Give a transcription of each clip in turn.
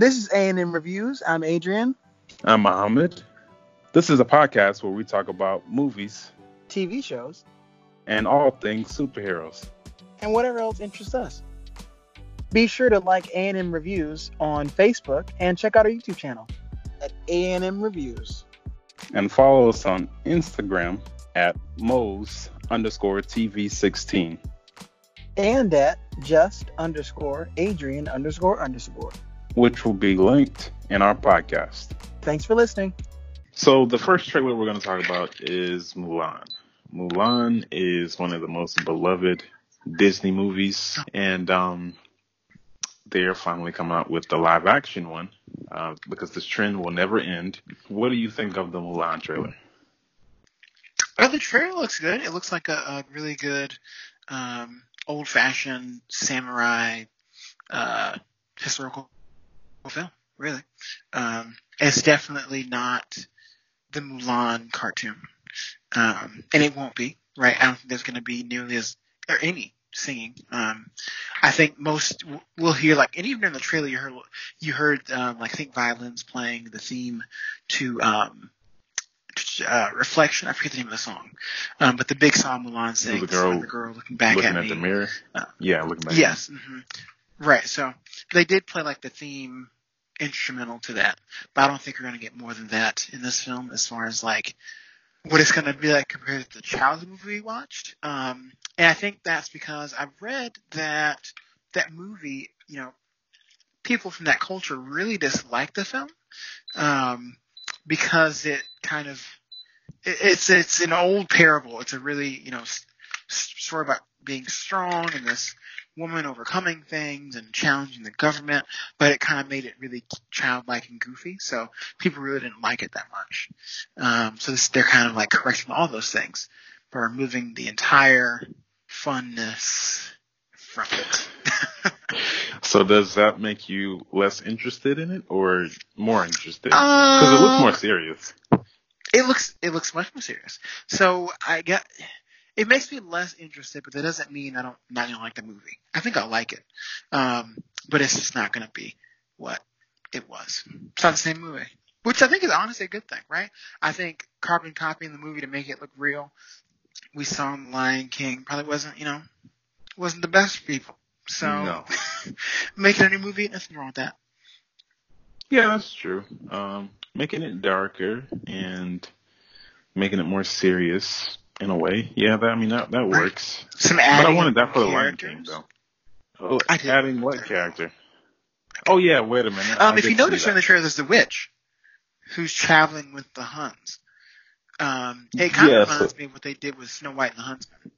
This is A&M Reviews. I'm Adrian. I'm Mohammed. This is a podcast where we talk about movies, TV shows, and all things superheroes. and whatever else interests us. Be sure to like A&M Reviews on Facebook and check out our YouTube channel at A&M Reviews. And follow us on Instagram at Mo's underscore TV16. And at just underscore Adrian underscore underscore. Which will be linked in our podcast. Thanks for listening. So the first trailer we're going to talk about is Mulan. Mulan is one of the most beloved Disney movies, and um, they're finally coming out with the live action one uh, because this trend will never end. What do you think of the Mulan trailer? Oh, the trailer looks good. It looks like a, a really good um, old-fashioned samurai uh, historical film. Really, um, it's definitely not the Mulan cartoon, um, and it won't be. Right? I don't think there's going to be nearly as or any singing. Um, I think most we'll hear like, and even in the trailer, you heard you heard um, like I think violins playing the theme to um, uh, reflection. I forget the name of the song, um, but the big song Mulan sings. the girl the girl looking back Looking at, at me. the mirror? Uh, yeah, looking back. Yes. hmm Right. So they did play like the theme instrumental to that, but I don't think we're going to get more than that in this film as far as like what it's going to be like compared to the childhood movie we watched. Um, and I think that's because I've read that that movie, you know, people from that culture really dislike the film um, because it kind of it, it's it's an old parable. It's a really you know story about being strong and this woman overcoming things and challenging the government, but it kind of made it really childlike and goofy. So people really didn't like it that much. Um, so this, they're kind of like correcting all those things by removing the entire funness from it. So does that make you less interested in it or more interested? Because it looks Um, more serious. it looks it looks much more serious. So I get it makes me less interested, but that doesn't mean I don't not gonna like the movie. I think I'll like it, um, but it's just not gonna be what it was. It's not the same movie, which I think is honestly a good thing, right? I think carbon copying the movie to make it look real. We saw in Lion King probably wasn't you know wasn't the best for people. So No. making a new movie, nothing wrong with that. Yeah, that's true. Um, making it darker and making it more serious in a way. Yeah, that, I mean that that works. Some But I wanted that for the Lion. King though. Oh, I did. adding what character? Oh yeah, wait a minute. Um, I if you notice in the trailer, there's the witch who's traveling with the Huns. Um, it kind Yeah, of so- reminds me of what they did with Snow White and the Huntsman.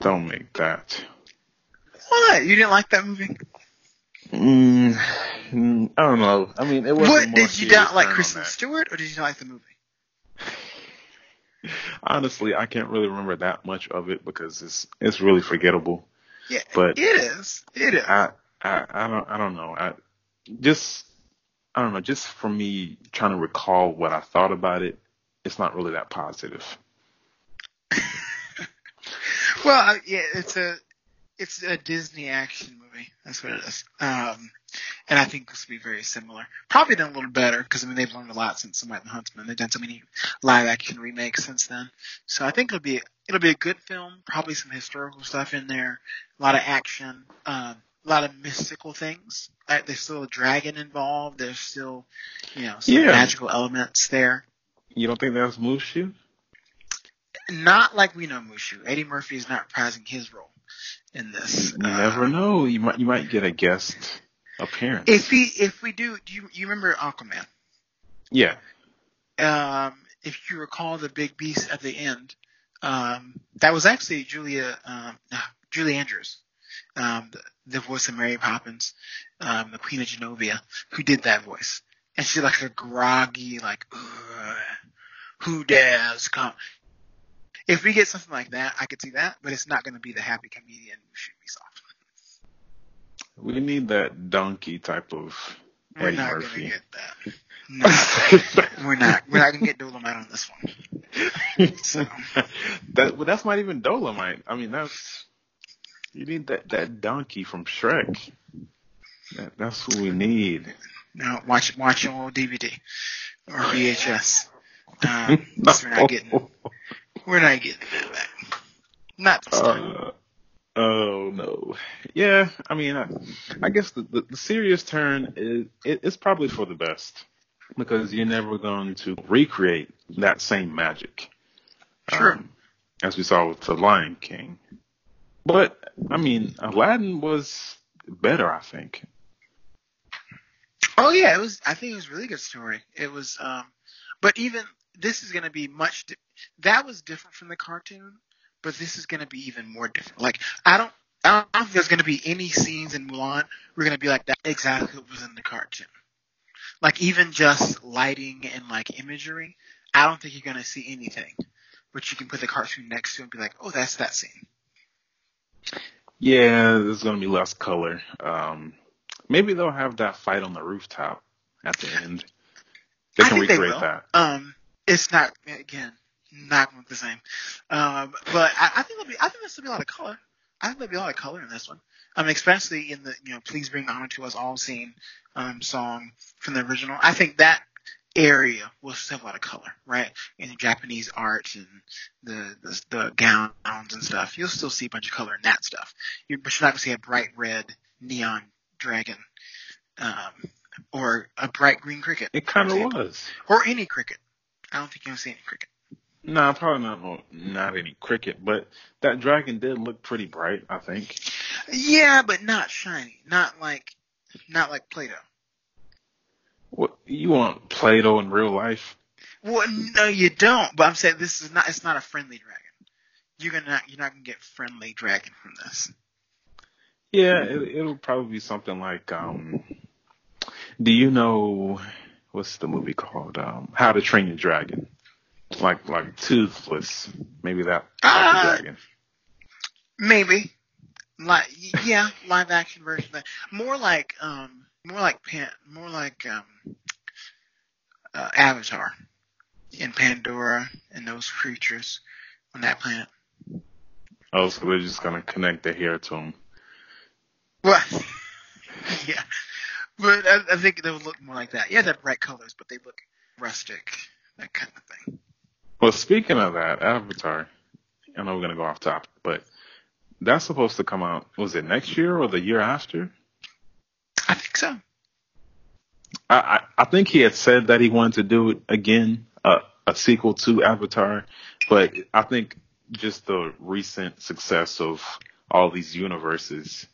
Don't make that. What? You didn't like that movie? Mm, I don't know. I mean, it was. What did you not like, Kristen Stewart, or did you not like the movie? Honestly, I can't really remember that much of it because it's it's really forgettable. Yeah, But- it is. It is. I I I don't I don't know. I just I don't know. Just for me trying to recall what I thought about it, it's not really that positive. Well, yeah, it's a it's a Disney action movie. That's what it is. Um, and I think this will be very similar. Probably done a little better because I mean they've learned a lot since Somebody and the Huntsman. They've done so many live action remakes since then. So I think it'll be it'll be a good film. Probably some historical stuff in there. A lot of action. Um, a lot of mystical things. Like, there's still a dragon involved. There's still you know some Yeah. magical elements there. You don't think that's Mushu? Not like we know Mushu. Eddie Murphy is not reprising his role in this. You Uh, never know. You might you might get a guest appearance. If we if we do, do you, you remember Aquaman? yeah. Um, if you recall the big beast at the end, um, that was actually Julia um, no, Julie Andrews, um, the, the voice of Mary Poppins, um, the Queen of Genovia, who did that voice, and she's like a groggy, like, who dares come? If we get something like that, I could see that, but it's not going to be the happy comedian Mushu we saw. We need that donkey type of We're not Murphy. gonna get that. No, we're not. We're not gonna get Dolomite on this one. So. that well, that's not even Dolomite. I mean, that's you need that that donkey from Shrek. That, that's what we need. No, watch watch it on DVD or VHS. Um, we're not getting we're not getting that back. Not this time. Uh, oh no. Yeah, I mean, I, I guess the, the, the serious turn is it, it's probably for the best because you're never going to recreate that same magic. Sure. Um, as we saw with the Lion King. But I mean, Aladdin was better, I think. Oh yeah, it was. I think it was a really good story. It was, um, but even this is going to be much. That was different from the cartoon, but this is going to be even more different. Like I don't, I don't think there's going to be any scenes in Mulan we're going to be like that exactly what was in the cartoon. Like even just lighting and like imagery, I don't think you're going to see anything. But you can put the cartoon next to it and be like, oh, that's that scene. Yeah, there's going to be less color. Um, maybe they'll have that fight on the rooftop at the end. They I can recreate that. Um, it's not again not going to look the same. Um, but I, I think there'll be I think there'll be a lot of color. I think there'll be a lot of color in this one. I mean, especially in the you know "Please Bring Honor to Us All" scene um, song from the original. I think that area will still have a lot of color, right? In Japanese art and the, the the gowns and stuff, you'll still see a bunch of color in that stuff. You, but you're not going to see a bright red neon dragon. Um, or a bright green cricket. It kind of was. Or any cricket. I don't think you'll see any cricket. No, probably not. no- Not any cricket, but that dragon did look pretty bright. I think. Yeah, but not shiny. Not like, not like Play-Doh. What you want Play-Doh in real life? Well, no, you don't. But I'm saying this is not. It's not a friendly dragon. You're gonna. You're not gonna get friendly dragon from this. Yeah, it, it'll probably be something like. um Do you know what's the movie called? Um How to Train Your Dragon. Like like Toothless, maybe that Ah. dragon. Maybe. Like, yeah, live action version. Of that. More like, um, more like Pan, more like um, uh, Avatar in Pandora and those creatures on that planet. Oh, so they're just gonna connect the hair to them. Well, yeah, but I, I think they would look more like that. Yeah, they're bright colors, but they look rustic, that kind of thing. Well, speaking of that, Avatar. I know we're gonna go off topic, but that's supposed to come out. Was it next year or the year after? I think so. I, I, I think he had said that he wanted to do it again, uh, a sequel to Avatar, but I think just the recent success of all these universes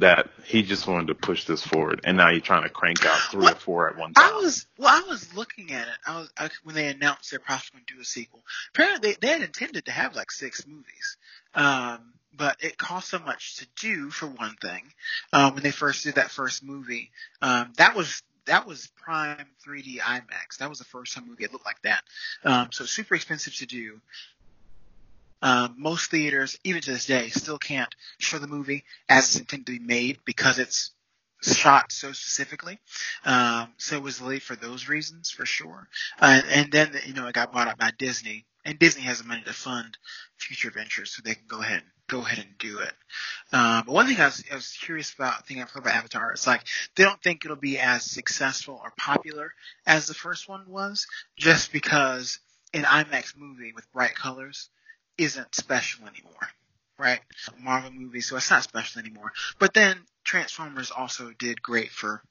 that he just wanted to push this forward, and now you're trying to crank out three or four at one time. I was well. I was looking at it. I was I, when they announced they're possibly going to do a sequel. Apparently, they, they had intended to have like six movies, um, but it cost so much to do. For one thing, uh, when they first did that first movie, um, that was that was prime 3D IMAX. That was the first time movie it looked like that. Um, so super expensive to do. Um, most theaters, even to this day, still can't show the movie as it's intended to be made because it's shot so specifically. Um, so it was delayed for those reasons, for sure. Uh, and then, you know, it got bought up by Disney, and Disney has the money to fund future ventures, so they can go ahead and go ahead and do it. Um, but one thing I was, I was curious about, thinking I've heard about Avatar, is like they don't think it'll be as successful or popular as the first one was, just because an IMAX movie with bright colors isn't special anymore right? Marvel movies, so it's not special anymore. But then Transformers also did great for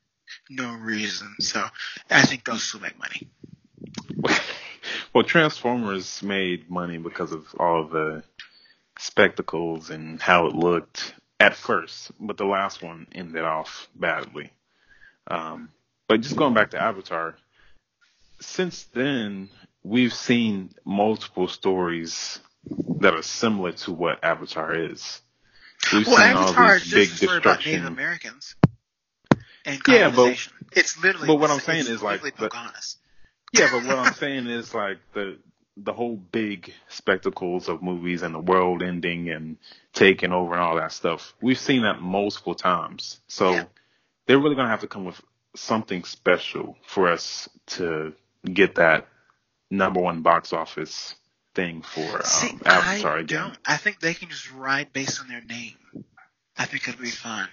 no reason, so I think those still make money. well, Transformers made money because of all the spectacles and how it looked at first, but the last one ended off badly. Um, but just going back to Avatar, since then we've seen multiple stories that are similar to what Avatar is. We've well, seen Avatar all is big just story about Native. Americans and Yeah, but- it's literally. but what I'm saying is, like, the- Yeah, but what I'm saying is like the the whole big spectacles of movies and the world ending and taking over and all that stuff. We've seen that multiple times. So Yeah. they're really gonna have to come with something special for us to get that number one box office thing for um, See, Avatar I again. don't. I think they can just ride based on their name. I think it'll be fun.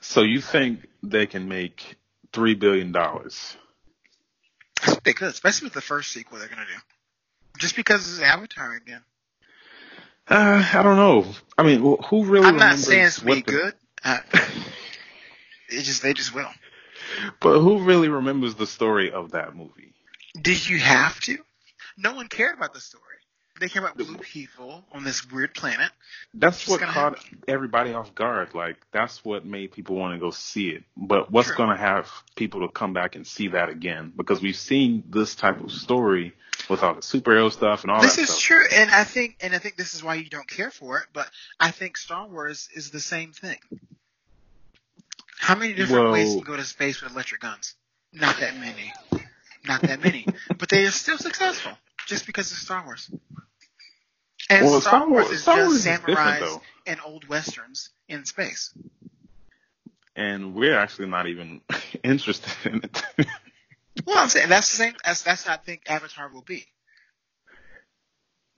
So you think they can make three billion dollars? I think they could, especially with the first sequel they're gonna do. Just because it's Avatar again. Uh, I don't know. I mean, who really? I'm not saying it's be the- good. Uh, it just they just will. But who really remembers the story of that movie? Did you have to? No one cared about the story. They care about blue people on this weird planet. That's what caught happen. everybody off guard. Like that's what made people want to go see it. But what's going to have people to come back and see that again? Because we've seen this type of story with all the superhero stuff and all this is stuff. true, and I think, and I think this is why you don't care for it. But I think Star Wars is the same thing. How many different Well- ways you can go to space with electric guns? Not that many. Not that many. but they are still successful just because of Star Wars. And Well, Star, Star Wars Wars- is Star just Wars is samurais and old westerns in space. And we're actually not even interested in it. Well, I'm saying that's the same. That's that's what I think Avatar will be.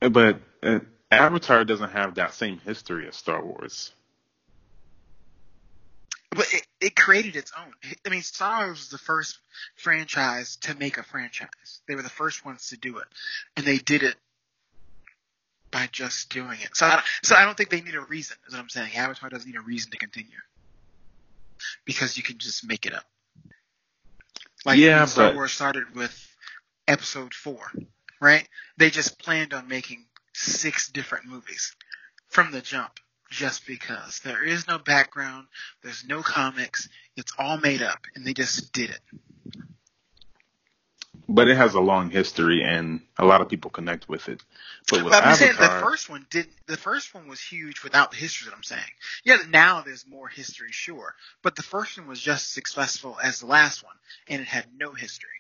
but uh, Avatar doesn't have that same history as Star Wars. But it, it created its own. I mean, Star Wars was the first franchise to make a franchise. They were the first ones to do it, and they did it by just doing it. So, I, so I don't think they need a reason. Is what I'm saying. Avatar doesn't need a reason to continue because you can just make it up. Like Yeah, Star but- Wars started with Episode Four, right? They just planned on making six different movies from the jump just because there is no background, there's no comics, it's all made up, and they just did it. But it has a long history, and a lot of people connect with it. But with But I'm saying Avatar, the first one did. The first one was huge without the history. That I'm saying. Yeah, now there's more history, sure, but the first one was just as successful as the last one, and it had no history.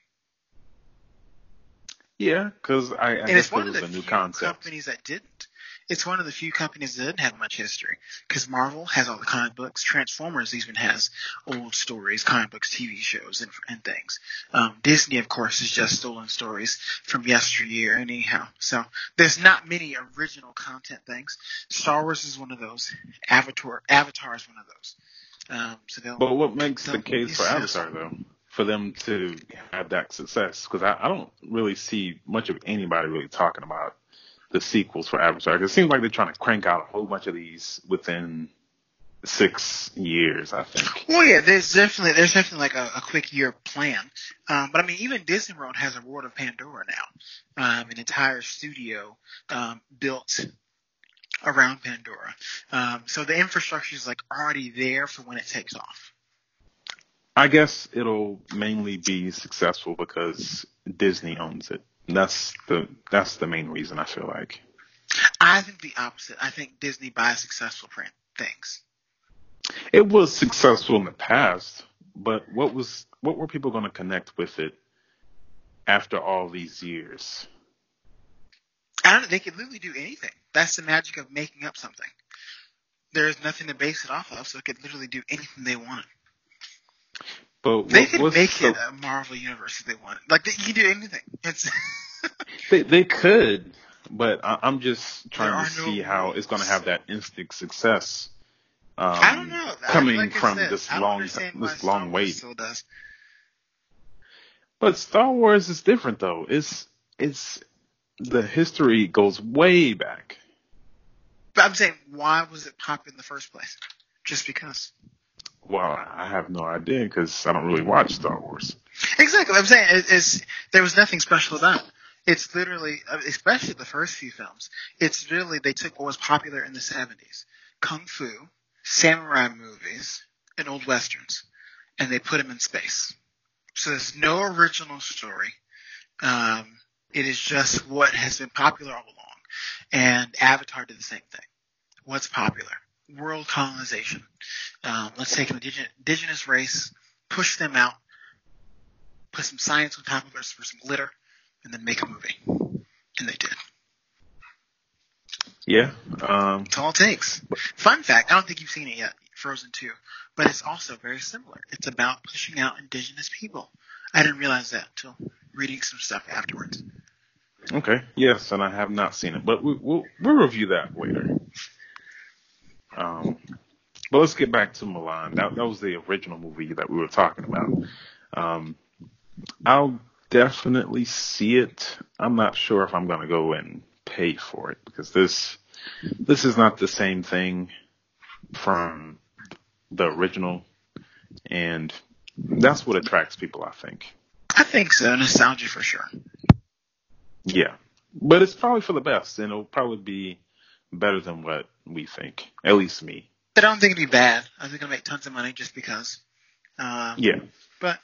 yeah, because I, I and guess it's it one of was the a new concept. companies that didn't. It's one of the few companies that didn't have much history because Marvel has all the comic books. Transformers even has old stories, comic books, TV shows, and, and things. Um, Disney, of course, is just stolen stories from yesteryear. Anyhow, so there's not many original content things. Star Wars is one of those. Avatar, Avatar is one of those. Um, so. But what makes the case for Avatar though, for them to have that success? Because I, I don't really see much of anybody really talking about the sequels for Avatar. it seems like they're trying to crank out a whole bunch of these within six years. I think. Well, yeah, there's definitely there's definitely like a, a quick year plan. Um, but I mean, even Disney World has a World of Pandora now, um, an entire studio um, built around Pandora. Um, so the infrastructure is like already there for when it takes off. I guess it'll mainly be successful because Disney owns it. That's the that's the main reason I feel like. I think the opposite. I think Disney buys successful print things. It was successful in the past, but what was what were people going to connect with it after all these years? I don't. They could literally do anything. That's the magic of making up something. There's nothing to base it off of, so they could literally do anything they wanted. But They could make so- it a Marvel universe if they want. Like they, you can do anything. It's They they could, but I, I'm just trying to no see how it's going to have that instant success. Um, I don't know. Coming like from said, this long this long wait. But Star Wars is different though. It's it's the history goes way back. But I'm saying, why was it popular in the first place? Just because. Well, I have no idea because I don't really watch Star Wars. Exactly. I'm saying it, it's there was nothing special about it. It's literally, uh, especially the first few films. It's really they took what was popular in the 70s, kung fu, samurai movies, and old westerns, and they put them in space. So there's no original story. Um, it is just what has been popular all along. And Avatar did the same thing. What's popular? World colonization. Um, let's take an indigenous race, push them out, put some science on top of it for some glitter, and then make a movie. And they did. Yeah. Um, That's all it takes. Fun fact, I don't think you've seen it yet, Frozen 2, but it's also very similar. It's about pushing out indigenous people. I didn't realize that until reading some stuff afterwards. okay. Yes, and I have not seen it, but we, we'll we'll review that later. Um, but let's get back to Mulan. That that was the original movie that we were talking about. Um, I'll definitely see it. I'm not sure if I'm gonna go and pay for it because this this is not the same thing from the original, and that's what attracts people. I think. I think so. Nostalgia for sure. Yeah, but it's probably for the best, and it'll probably be better than what we think. At least me. I don't think it'd be bad. I think it'll make tons of money just because. Um, Yeah. But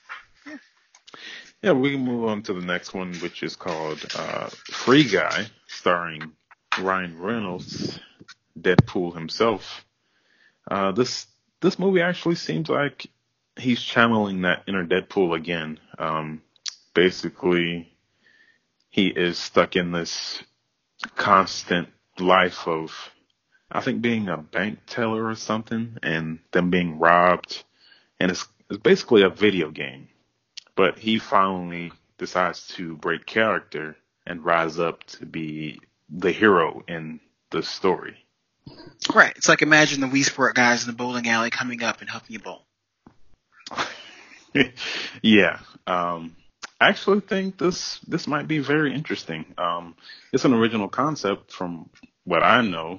Yeah, we can move on to the next one, which is called uh, Free Guy, starring Ryan Reynolds, Deadpool himself. Uh, this this movie actually seems like he's channeling that inner Deadpool again. Um, basically, he is stuck in this constant life of, I think, being a bank teller or something, and them being robbed, and it's it's basically a video game but he finally decides to break character and rise up to be the hero in the story. right, it's like imagine the Wii Sport guys in the bowling alley coming up and helping you bowl. yeah, um, I actually think this this might be very interesting. Um, it's an original concept from what I know.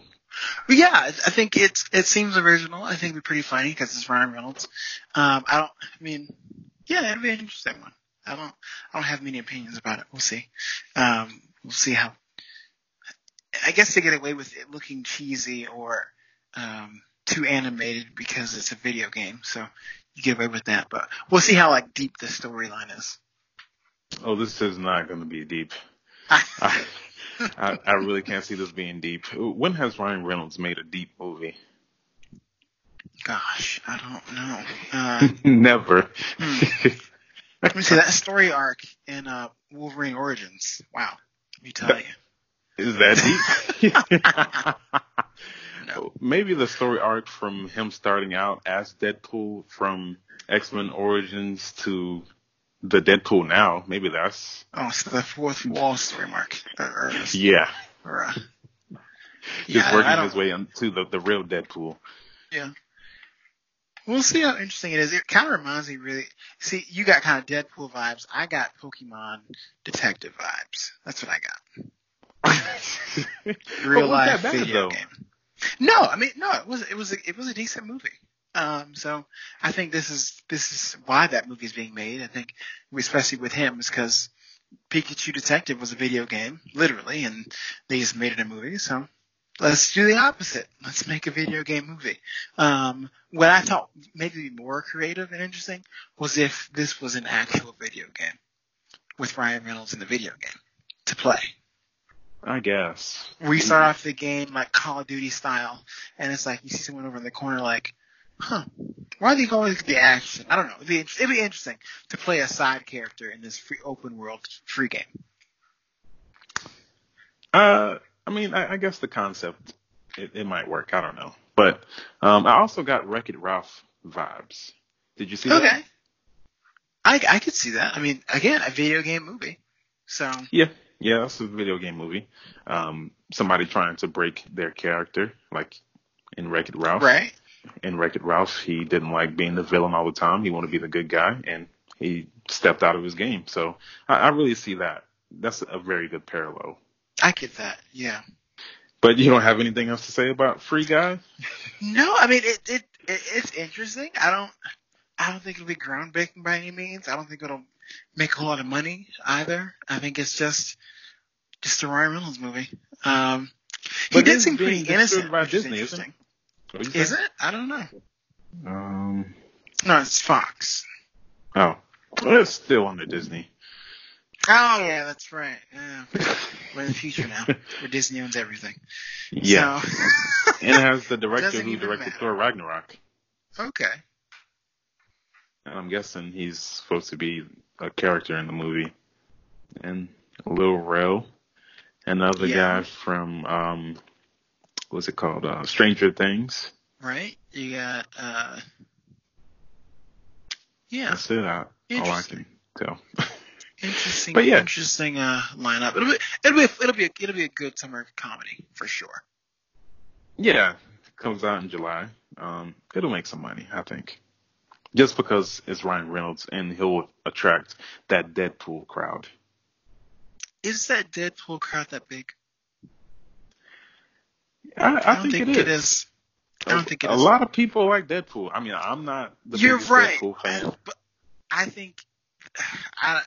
Yeah, I think it's it seems original. I think it'd be pretty funny because it's Ryan Reynolds. Um, I don't. I mean, yeah, it'd be an interesting one. I don't. I don't have many opinions about it. We'll see. Um, we'll see how. I guess they get away with it looking cheesy or um, too animated because it's a video game, so you get away with that. But we'll see how like deep the storyline is. Oh, this is not going to be deep. I, I, I really can't see this being deep. When has Ryan Reynolds made a deep movie? Gosh, I don't know. Uh, Never. Hmm. let me see that story arc in uh, Wolverine Origins. Wow, let me tell you. Is that deep? No. Maybe the story arc from him starting out as Deadpool from X Men Origins to the Deadpool now. Maybe that's Oh, so the fourth wall story mark. Or, yeah, or, uh, just yeah, working his way into the the real Deadpool. Yeah. We'll see how interesting it is. It kind of reminds me really. See, you got kind of Deadpool vibes. I got Pokemon detective vibes. That's what I got. Real life that bad, video though? game. No, I mean no. It was it was a, it was a decent movie. Um, so I think this is this is why that movie is being made. I think especially with him is because Pikachu Detective was a video game, literally, and they just made it a movie. So let's do the opposite. Let's make a video game movie. Um, what I thought maybe more creative and interesting was if this was an actual video game with Ryan Reynolds in the video game to play. I guess. We start off the game like Call of Duty style, and it's like you see someone over in the corner like, huh, why do you always get the action? I don't know. It'd be, it'd be interesting to play a side character in this free open world free game. Uh, I mean, I, I guess the concept it, it might work. I don't know, but um, I also got Wreck It Ralph vibes. Did you see that? Okay. I, I could see that. I mean, again, a video game movie. So, Yeah, yeah, that's a video game movie. Um, somebody trying to break their character, like in Wreck It Ralph. right? In Wreck It Ralph, he didn't like being the villain all the time. He wanted to be the good guy, and he stepped out of his game. So I, I really see that. That's a very good parallel. I get that. Yeah. But you don't have anything else to say about Free Guy? No, I mean, it, it, it it's interesting. I don't, I don't think it'll be groundbreaking by any means. I don't think it'll make a whole lot of money either. I think it's just, just a Ryan Reynolds movie. Um, he But did seem pretty innocent, by Disney, isn't Is say? it? I don't know. Um. No, it's Fox. Oh, well, it's still under Disney. Oh yeah, that's right. Yeah. We're in the future now, where Disney owns everything. Yeah, So, and it has the director Doesn't who directed matter. Thor Ragnarok. okay. And I'm guessing he's supposed to be a character in the movie. And Lil Rel, another Yeah. guy from um, what's it called? Uh, Stranger Things. Right. You got. uh Yeah. That's it. I, all I can tell. Interesting, But yeah. interesting uh, lineup. It'll be, it'll be, it'll be, a, it'll be a good summer comedy for sure. yeah, comes out in July. Um, it'll make some money, I think. Just because it's Ryan Reynolds and he'll attract that Deadpool crowd. Is that Deadpool crowd that big? I, I, think, think it is. I don't think it a is. lot of people like Deadpool. I mean, I'm not the You're biggest right. Deadpool fan. I- but I think I,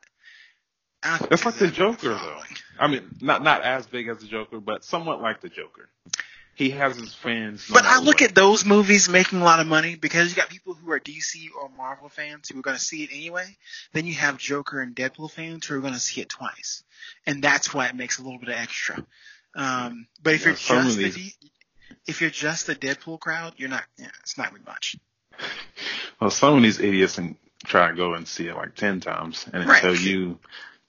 I don't think It's like the Joker, though. Oh I mean, not not as big as the Joker, but somewhat like the Joker. He has his fans. no But I look what. at those movies making a lot of money because you got people who are DC or Marvel fans who are going to see it anyway. Then you have Joker and Deadpool fans who are going to see it twice, and that's why it makes a little bit of extra. Um, but if Yeah, you're just the D- if you're just the Deadpool crowd, you're not. Yeah, it's not really much. Well, some of these idiots can try to go and see it like ten times, and Right. tell you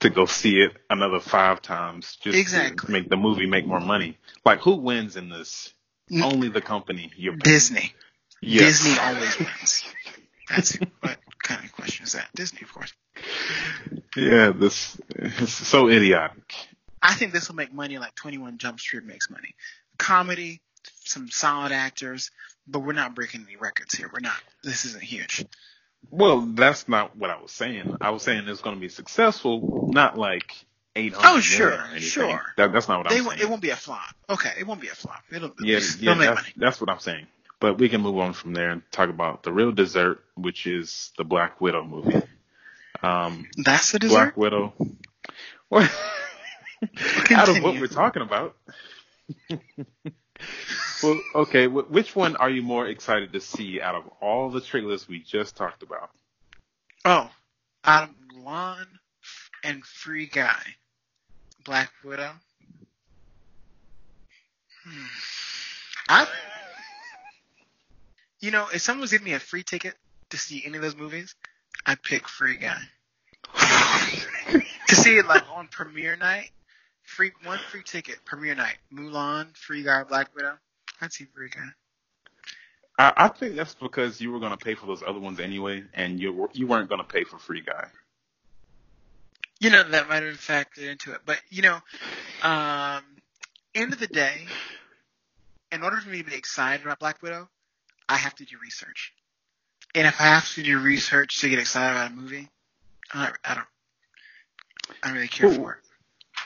to go see it another five times just Exactly. to make the movie make more money. Like, who wins in this? N- Only the company. You're paying. Disney. Yes. Disney always wins. That's what kind of question is that? Disney, of course. Yeah, this it's so idiotic. I think this will make money like 21 Jump Street makes money. Comedy, some solid actors, but we're not breaking any records here. We're not. This isn't huge. Well, that's not what I was saying. I was saying it's going to be successful, not like eight hundred. Oh, sure, sure. That, that's not what They I'm saying. it won't be a flop. Okay, it won't be a flop. It'll, Yeah, it'll yeah, make that's, money. that's what I'm saying. But we can move on from there and talk about the real dessert, which is the Black Widow movie. Um, That's the dessert? Black. Widow. What? Out of what we're talking about. well, okay. wh- Which one are you more excited to see out of all the trailers we just talked about? Oh, out of Mulan and Free Guy, Black Widow. Hmm. I, you know, if someone was giving me a free ticket to see any of those movies, I'd pick Free Guy. to see it like on premiere night, free one free ticket premiere night, Mulan, Free Guy, Black Widow. I'd see Free Guy. I, I think that's because you were going to pay for those other ones anyway, and you you weren't going to pay for Free Guy. You know, that might have factored into it. But, you know, um, end of the day, in order for me to be excited about Black Widow, I have to do research. And if I have to do research to get excited about a movie, I don't, I don't, I don't really care Ooh. for it.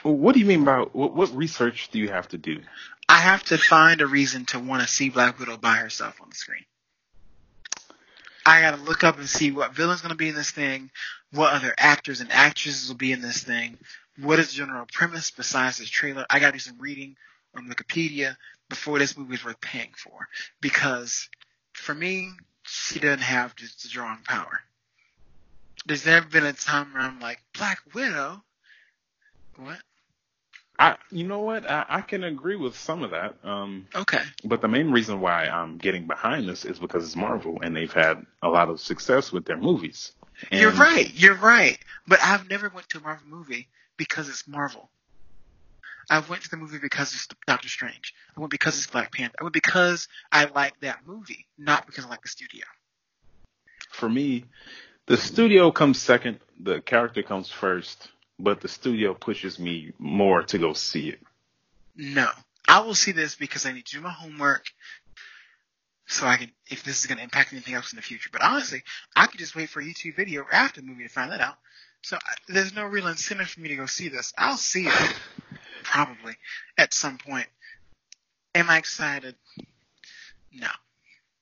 What do you mean by what, what research do you have to do? I have to find a reason to want to see Black Widow by herself on the screen. I gotta look up and see what villain's gonna be in this thing, what other actors and actresses will be in this thing, what is the general premise besides this trailer. I gotta do some reading on Wikipedia before this movie is worth paying for. Because for me, she doesn't have just the drawing power. There's never been a time where I'm like, Black Widow? What? I, you know what? I, I can agree with some of that. Um, Okay. but the main reason why I'm getting behind this is because it's Marvel, and they've had a lot of success with their movies. And You're right. You're right. But I've never went to a Marvel movie because it's Marvel. I went to the movie because it's Doctor Strange. I went because it's Black Panther. I went because I like that movie, not because I like the studio. For me, the studio comes second, the character comes first, but the studio pushes me more to go see it. No. I will see this because I need to do my homework so I can, if this is going to impact anything else in the future. But honestly, I could just wait for a YouTube video after the movie to find that out. So I, there's no real incentive for me to go see this. I'll see it probably at some point. Am I excited? No.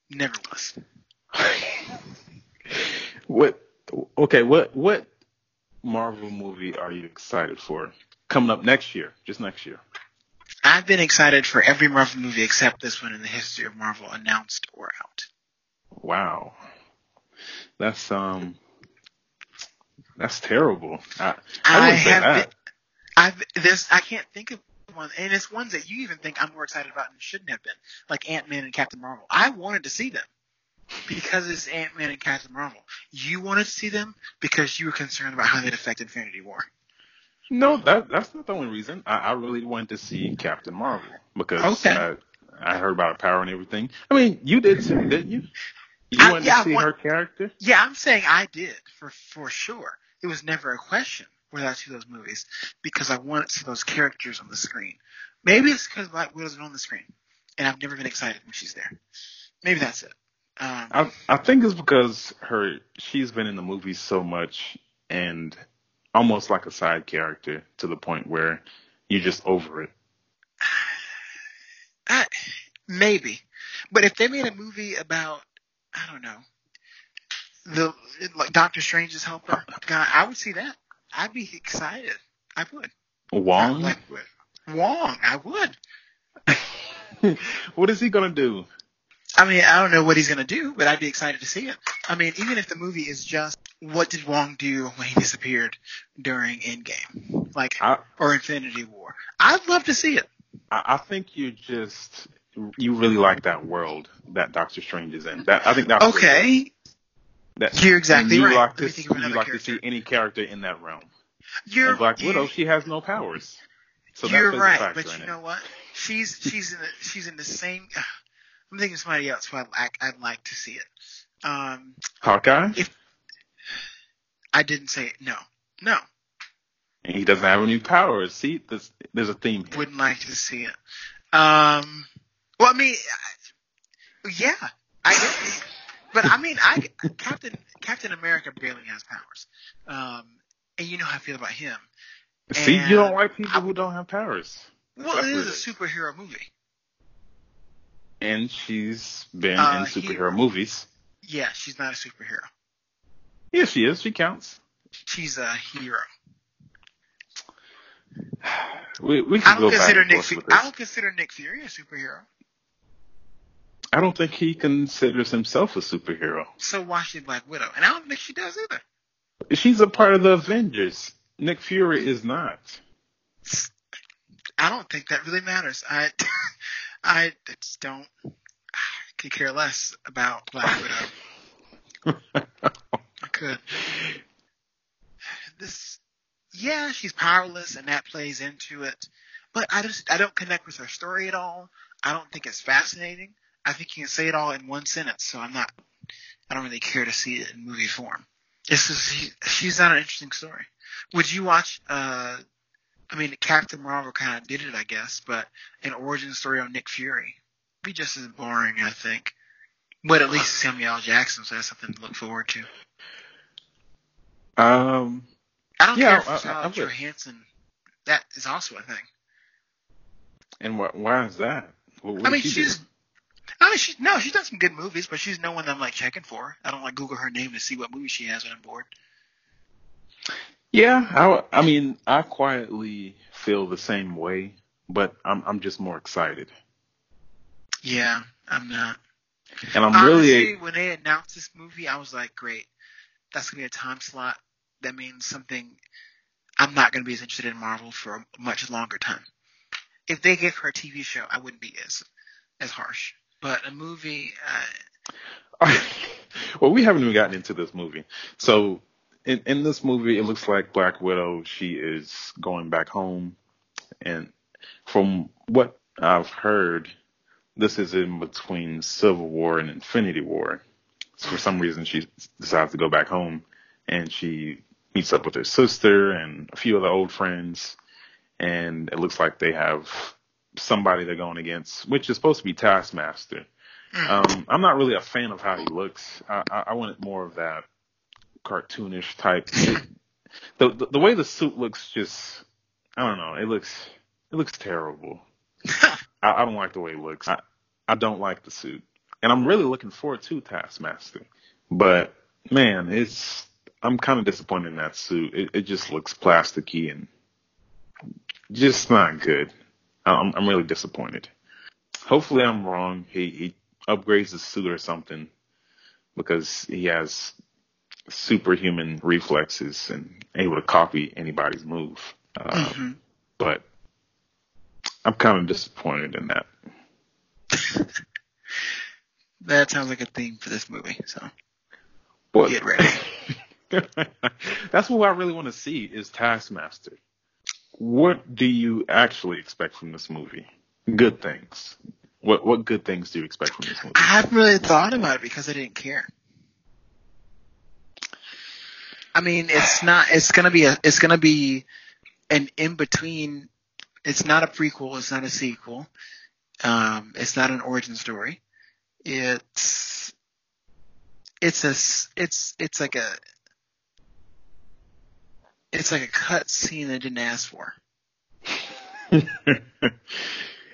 Never was. What? Okay, what what Marvel movie are you excited for coming up next year? Just next year. I've been excited for every Marvel movie except this one in the history of Marvel announced or out. Wow, that's um, that's terrible. I I, I, have been, I've there's I can't think of one, and it's ones that you even think I'm more excited about and shouldn't have been, like Ant Man and Captain Marvel. I wanted to see them because it's Ant Man and Captain Marvel. You wanted to see them because you were concerned about how they'd affect Infinity War. No, that that's not the only reason. I, I really wanted to see Captain Marvel because Okay. I, I heard about her power and everything. I mean, you did too, didn't you? You I- wanted yeah, to see want- her character. Yeah, I'm saying I did for for sure. It was never a question whether I see those movies because I wanted to see those characters on the screen. Maybe it's because Black Widow's not on the screen. and I've never been excited when she's there. Maybe that's it. Um, I I think it's because her she's been in the movie so much and almost like a side character to the point where you're just over it. I, maybe, but if they made a movie about, I don't know, the like Doctor Strange's helper, God, I would see that. I'd be excited. I would. Wong, I would. Wong, I would. what is he gonna do? I mean, I don't know what he's gonna do, but I'd be excited to see it. I mean, even if the movie is just what did Wong do when he disappeared during Endgame, like I or Infinity War, I'd love to see it. I I think you just you really like that world that Doctor Strange is in. That I think that's Okay, That, You're exactly you right. Like to, think you like to see any character in that realm. you're And Black you- Widow, she has no powers, so you're right, but you know what? She's she's in the, she's in the same. I'm thinking somebody else who I'd, like- I'd like to see it. Um, Hawkeye, I didn't say it. No, no, and he doesn't have any powers. See, there's, there's a theme. Here. wouldn't like to see it. Um, well, I mean, I, yeah, I guess. But I mean, I Captain Captain America barely has powers. Um, and you know how I feel about him. See, And you don't like people I- who don't have powers, Well, it is a superhero movie. And she's been Uh, in he- superhero movies. Yeah, she's not a superhero. Yeah, she is. She counts. She's a hero. We we I don't consider Nick. Fu- I don't consider Nick Fury a superhero. I don't think he considers himself a superhero. So why should Black Widow? And I don't think she does either. She's a part of the Avengers. Nick Fury is not. I don't think that really matters. I, I just don't. I could care less about Black Widow. I could. This, yeah, she's powerless, and that plays into it. But I just, I don't connect with her story at all. I don't think it's fascinating. I think you can say it all in one sentence, so I'm not. I don't really care to see it in movie form. It's just, she, she's not an interesting story. Would you watch? uh I mean, Captain Marvel kind of did it, I guess, but an origin story on Nick Fury would be just as boring, I think. But at least Samuel L. Jackson, so that's something to look forward to. Um, I don't Yeah, care if Scarlett. Johansson. That is also a thing. and wh- why is that? What, what I mean, she do? she's. I mean, she no, she's done some good movies, but she's no one that I'm like checking for. I don't like Google her name to see what movie she has when I'm bored. Yeah, I, I mean, I quietly feel the same way, but I'm I'm just more excited, Yeah, I'm not. and I'm Honestly, really when they announced this movie, I was like, great, that's gonna be a time slot. That means something. I'm not gonna be as interested in Marvel for a much longer time. If they gave her a TV show, I wouldn't be as as harsh. But a movie, uh, well, we haven't even gotten into this movie. So, in, in this movie, it looks like Black Widow, she is going back home. And from what I've heard, this is in between Civil War and Infinity War. So for some reason, she decides to go back home and she meets up with her sister and a few other old friends. And it looks like they have somebody they're going against, which is supposed to be Taskmaster. Um, I'm not really a fan of how he looks. I, I, I wanted more of that cartoonish type. the, the the way the suit looks, just I don't know. It looks it looks terrible. I, I don't like the way it looks. I I don't like the suit, and I'm really looking forward to Taskmaster. But man, it's I'm kind of disappointed in that suit. It, it just looks plasticky and just not good. I'm I'm really disappointed. Hopefully, I'm wrong. He he upgrades his suit or something because he has superhuman reflexes and able to copy anybody's move. Uh, mhm. But I'm kind of disappointed in that. that sounds like a theme for this movie. So But Get ready. that's what I really want to see is Taskmaster. What do you actually expect from this movie? Good things. What what good things do you expect from this movie? I haven't really thought about it because I didn't care. I mean, it's not. It's gonna be a. It's gonna be an in between. It's not a prequel. It's not a sequel. Um, it's not an origin story. It's it's a it's it's like a it's like a cut scene they didn't ask for.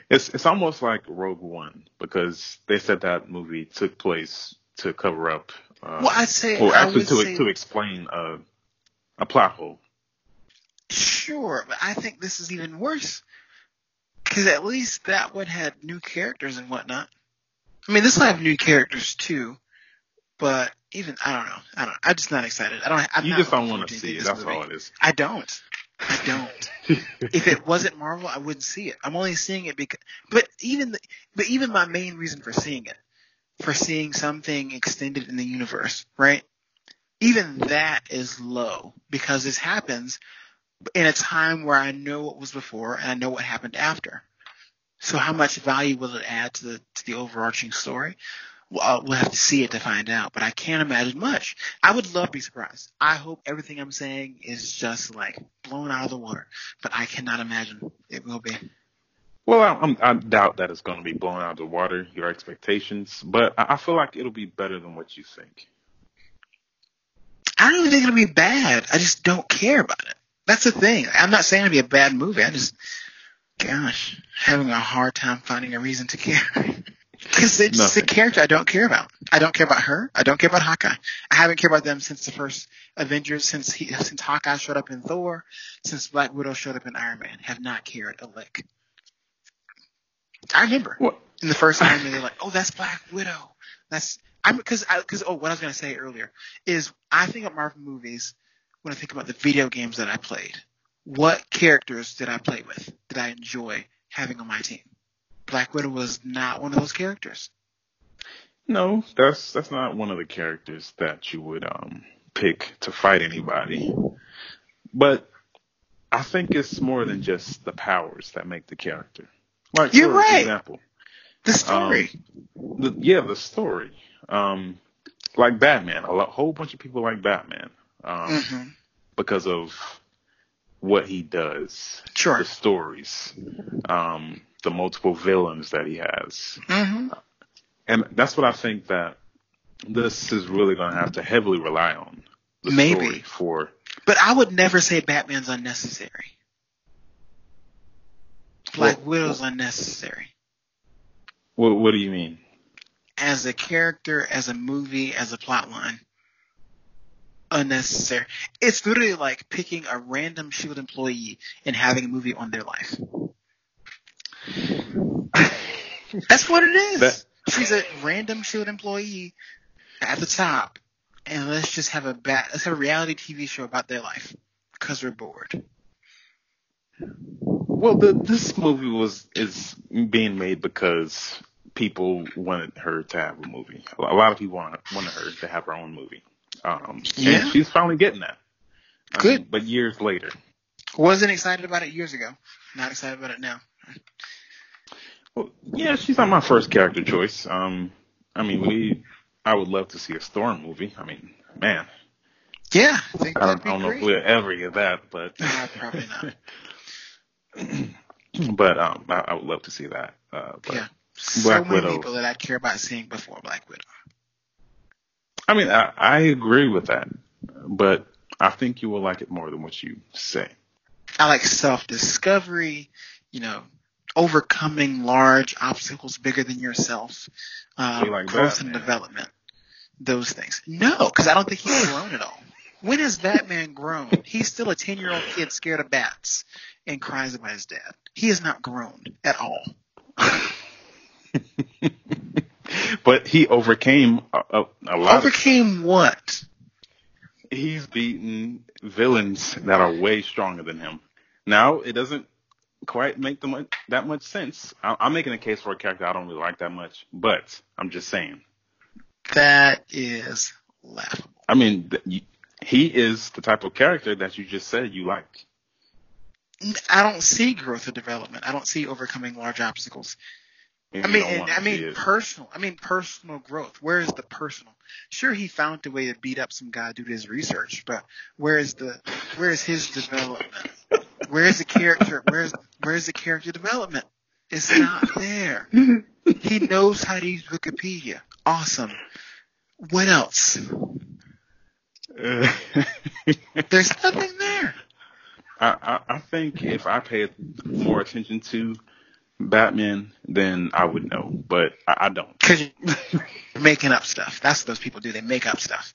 it's it's almost like Rogue One because they said that movie took place to cover up. Uh, well, I'd say well, I actually to say, to explain uh, a plot hole. Sure, but I think this is even worse because at least that one had new characters and whatnot. I mean, this will have new characters too, but even I don't know. I don't. I'm just not excited. I don't. I'm you just don't want to to see it. That's movie. all it is. I don't. I don't. if it wasn't Marvel, I wouldn't see it. I'm only seeing it because, but even, the, but even my main reason for seeing it, for seeing something extended in the universe, right? Even that is low because this happens in a time where I know what was before and I know what happened after. So how much value will it add to the to the overarching story? Well, we'll have to see it to find out, but I can't imagine much. I would love to be surprised. I hope everything I'm saying is just like blown out of the water, but I cannot imagine it will be. Well, I, I'm, I doubt that it's going to be blown out of the water, your expectations, but I, I feel like it'll be better than what you think. I don't even think it'll be bad. I just don't care about it. That's the thing. I'm not saying it'll be a bad movie. I just, gosh, having a hard time finding a reason to care. Because it's just a character I don't care about. I don't care about her. I don't care about Hawkeye. I haven't cared about them since the first Avengers, since he, since Hawkeye showed up in Thor, since Black Widow showed up in Iron Man. Have not cared a lick. I remember What? in the first time, they're like, "Oh, that's Black Widow." That's I'm because because oh, what I was gonna say earlier is I think of Marvel movies when I think about the video games that I played. What characters did I play with? Did I enjoy having on my team? Black Widow was not one of those characters. No, that's that's not one of the characters that you would um pick to fight anybody. But I think it's more than just the powers that make the character. Like You're for right. example, The story. the, yeah, the story. Um, like Batman, a lo- whole bunch of people like Batman um, hmm because of what he does, Sure. the stories, um, the multiple villains that he has. hmm And that's what I think that this is really going to have to heavily rely on. The Maybe. story for But I would never say Batman's unnecessary. Black Well- Widow's unnecessary. what, what do you mean? as a character, as a movie, as a plot line. Unnecessary. It's literally like picking a random Shield employee and having a movie on their life. That's what it is. That- She's a random Shield employee at the top, and let's just have a bat. Let's have a reality TV show about their life because we're bored. Well, the, this movie was is being made because people wanted her to have a movie. A lot of people wanted, wanted her to have her own movie. Um, Yeah. and she's finally getting that. I Good. mean, but years later. Wasn't excited about it years ago. Not excited about it now. Well, yeah, she's not my first character choice. Um, I mean, we, I would love to see a Storm movie. I mean, man, Yeah, I think I don't, I don't know if we'll ever get that, but probably not. but um, I, I would love to see that. Uh, but Yeah. so Black many Widow. people that I care about seeing before Black Widow. I mean, I, I agree with that, but I think you will like it more than what you say. I like self-discovery, you know, overcoming large obstacles bigger than yourself, um, like growth and Batman. development, those things. No, because I don't think he's grown at all. When has Batman grown? He's still a 10-year-old kid scared of bats and cries about his dad. He has not grown at all. but he overcame a, a, a lot. Overcame what? he's beaten villains that are way stronger than him. Now it doesn't quite make the much, that much sense. I, I'm making a case for a character I don't really like that much, but I'm just saying. That is laughable. I mean, he is the type of character that you just said you like. I don't see growth or development. I don't see overcoming large obstacles. and I mean, and, I mean personal. I mean personal growth. Where is the personal? Sure, he found a way to beat up some guy due to his research, but where is the where is his development? Where is the character? Where's where's the character development? It's not there. he knows how to use Wikipedia. Awesome. What else? There's nothing there. I, I I think if I paid more attention to Batman, then I would know, but I, I don't. Because you're making up stuff. That's what those people do. They make up stuff.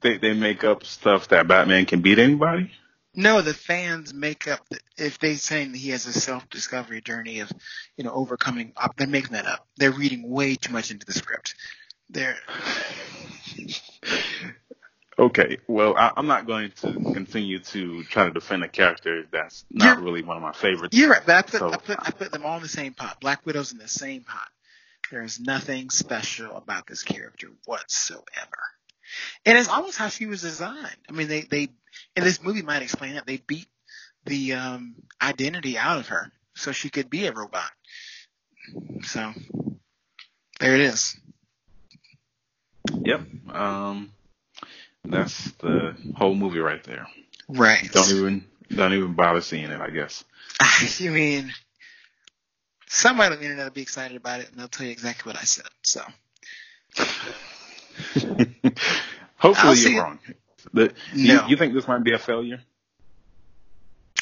They they make up stuff that Batman can beat anybody. No, the fans make up. If they saying he has a self-discovery journey of, you know, overcoming, they're making that up. They're reading way too much into the script. They're Okay, well, I, I'm not going to continue to try to defend a character that's not You're- really one of my favorites. You're right, but I put, So- I put I put them all in the same pot. Black Widow's in the same pot. There's nothing special about this character whatsoever. And it's almost how she was designed. I mean, they they and this movie might explain that they beat the um, identity out of her so she could be a robot. So there it is. Yep. Um, that's the whole movie right there. Right. Don't even don't even bother seeing it. I guess. I mean, somebody on the internet will be excited about it, and they'll tell you exactly what I said. So Hopefully you're it. wrong. The, No. you, you think this might be a failure?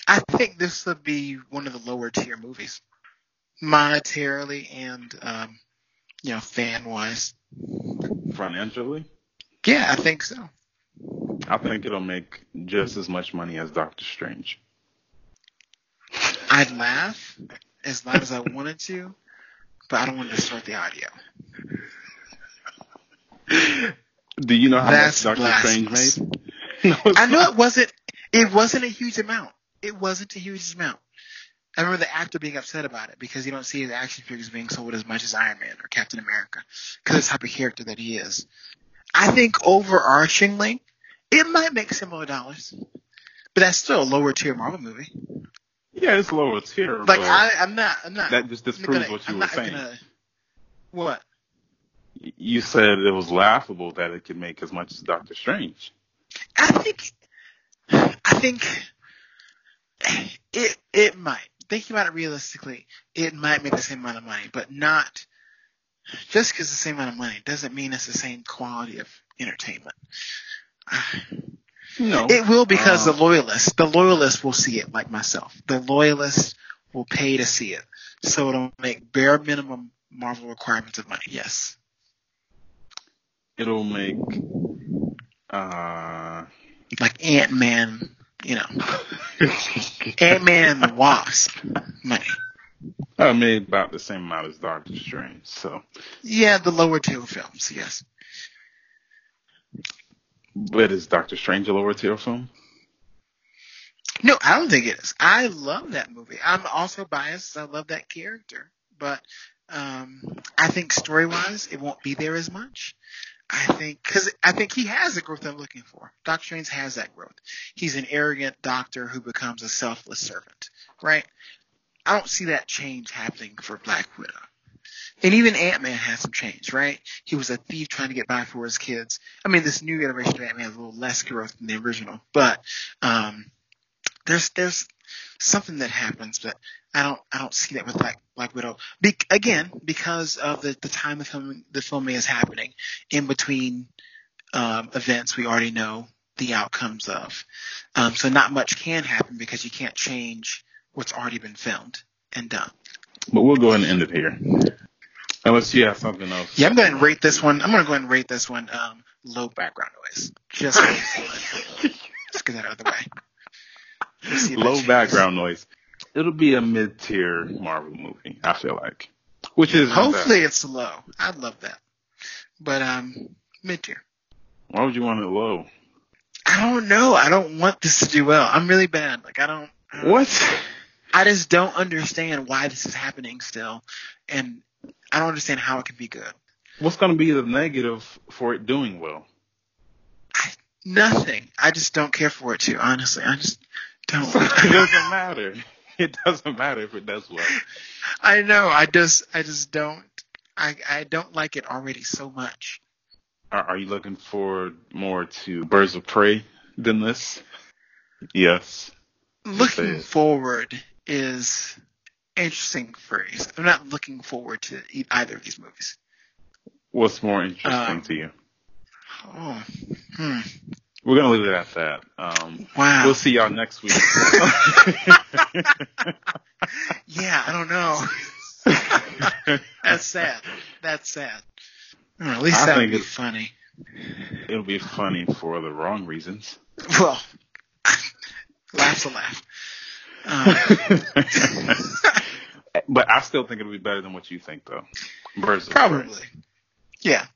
I think this would be one of the lower tier movies, monetarily and um, you know fan wise. Financially, Yeah, I think so. I think it'll make just as much money as Doctor Strange. I'd laugh as loud as I wanted to, but I don't want to distort the audio. Do you know how That's much Doctor Strange made? No, I know not. it wasn't. It wasn't a huge amount. It wasn't a huge amount. I remember the actor being upset about it because you don't see his action figures being sold as much as Iron Man or Captain America because of the type of character that he is. I think overarchingly, it might make similar dollars, but that's still a lower tier Marvel movie. Yeah, it's lower tier. Like but I, I'm not. I'm not. that just disproves gonna- what you I'm were saying. gonna- what? You said it was laughable that it could make as much as Doctor Strange. I think, I think it it might. Thinking about it realistically, it might make the same amount of money, but not just because the same amount of money doesn't mean it's the same quality of entertainment. No, It will because Uh, the loyalists, the loyalists will see it like myself. The loyalists will pay to see it, so it'll make bare minimum Marvel requirements of money. Yes. it'll make. Uh, Like Ant Man, you know, Ant Man and the Wasp money. I made about the same amount as Doctor Strange. So, Yeah, the lower tier films, yes. But is Doctor Strange a lower tier film? No, I don't think it is. I love that movie. I'm also biased. I love that character, but um, I think story wise, it won't be there as much. I think because I think he has the growth I'm looking for. Doctor Strange has that growth. He's an arrogant doctor who becomes a selfless servant, right? I don't see that change happening for Black Widow. And even Ant Man has some change, right? He was a thief trying to get by for his kids. I mean, this new iteration of Ant Man has a little less growth than the original, but um, there's there's something that happens, but I don't I don't see that with Black Black Widow. Be, again, because of the the time the filming the filming is happening in between um, events we already know the outcomes of. Um, so not much can happen because you can't change what's already been filmed and done. But we'll go ahead and end it here. Unless you have something else. Yeah, I'm going to rate this one. I'm going to go ahead and rate this one um, low background noise. Just just get that out of the way. Let's see if that Low background noise. It'll be a mid tier Marvel movie, I feel like. Which is Hopefully it's low. I'd love that. But um mid tier. Why would you want it low? I don't know. I don't want this to do well. I'm really bad. Like I don't I don't- What? I just don't understand why this is happening still and I don't understand how it can be good. What's going to be the negative for it doing well? I, Nothing. I just don't care for it too, honestly. I just don't it doesn't matter. It doesn't matter if it does well. I know. I just I just don't I I don't like it already so much. Are, are you looking forward more to Birds of Prey than this? Yes. looking forward is interesting phrase. I'm not looking forward to either of these movies. What's more interesting Um, to you? Oh, hmm. We're gonna leave it at that. Um, Wow. we'll see y'all next week. Yeah, I don't know. That's sad. That's sad. At least I that would think be funny. It'll be funny for the wrong reasons. Well, laugh's a laugh. Um, but I still think it'll be better than what you think, though. Prey. probably. Yeah.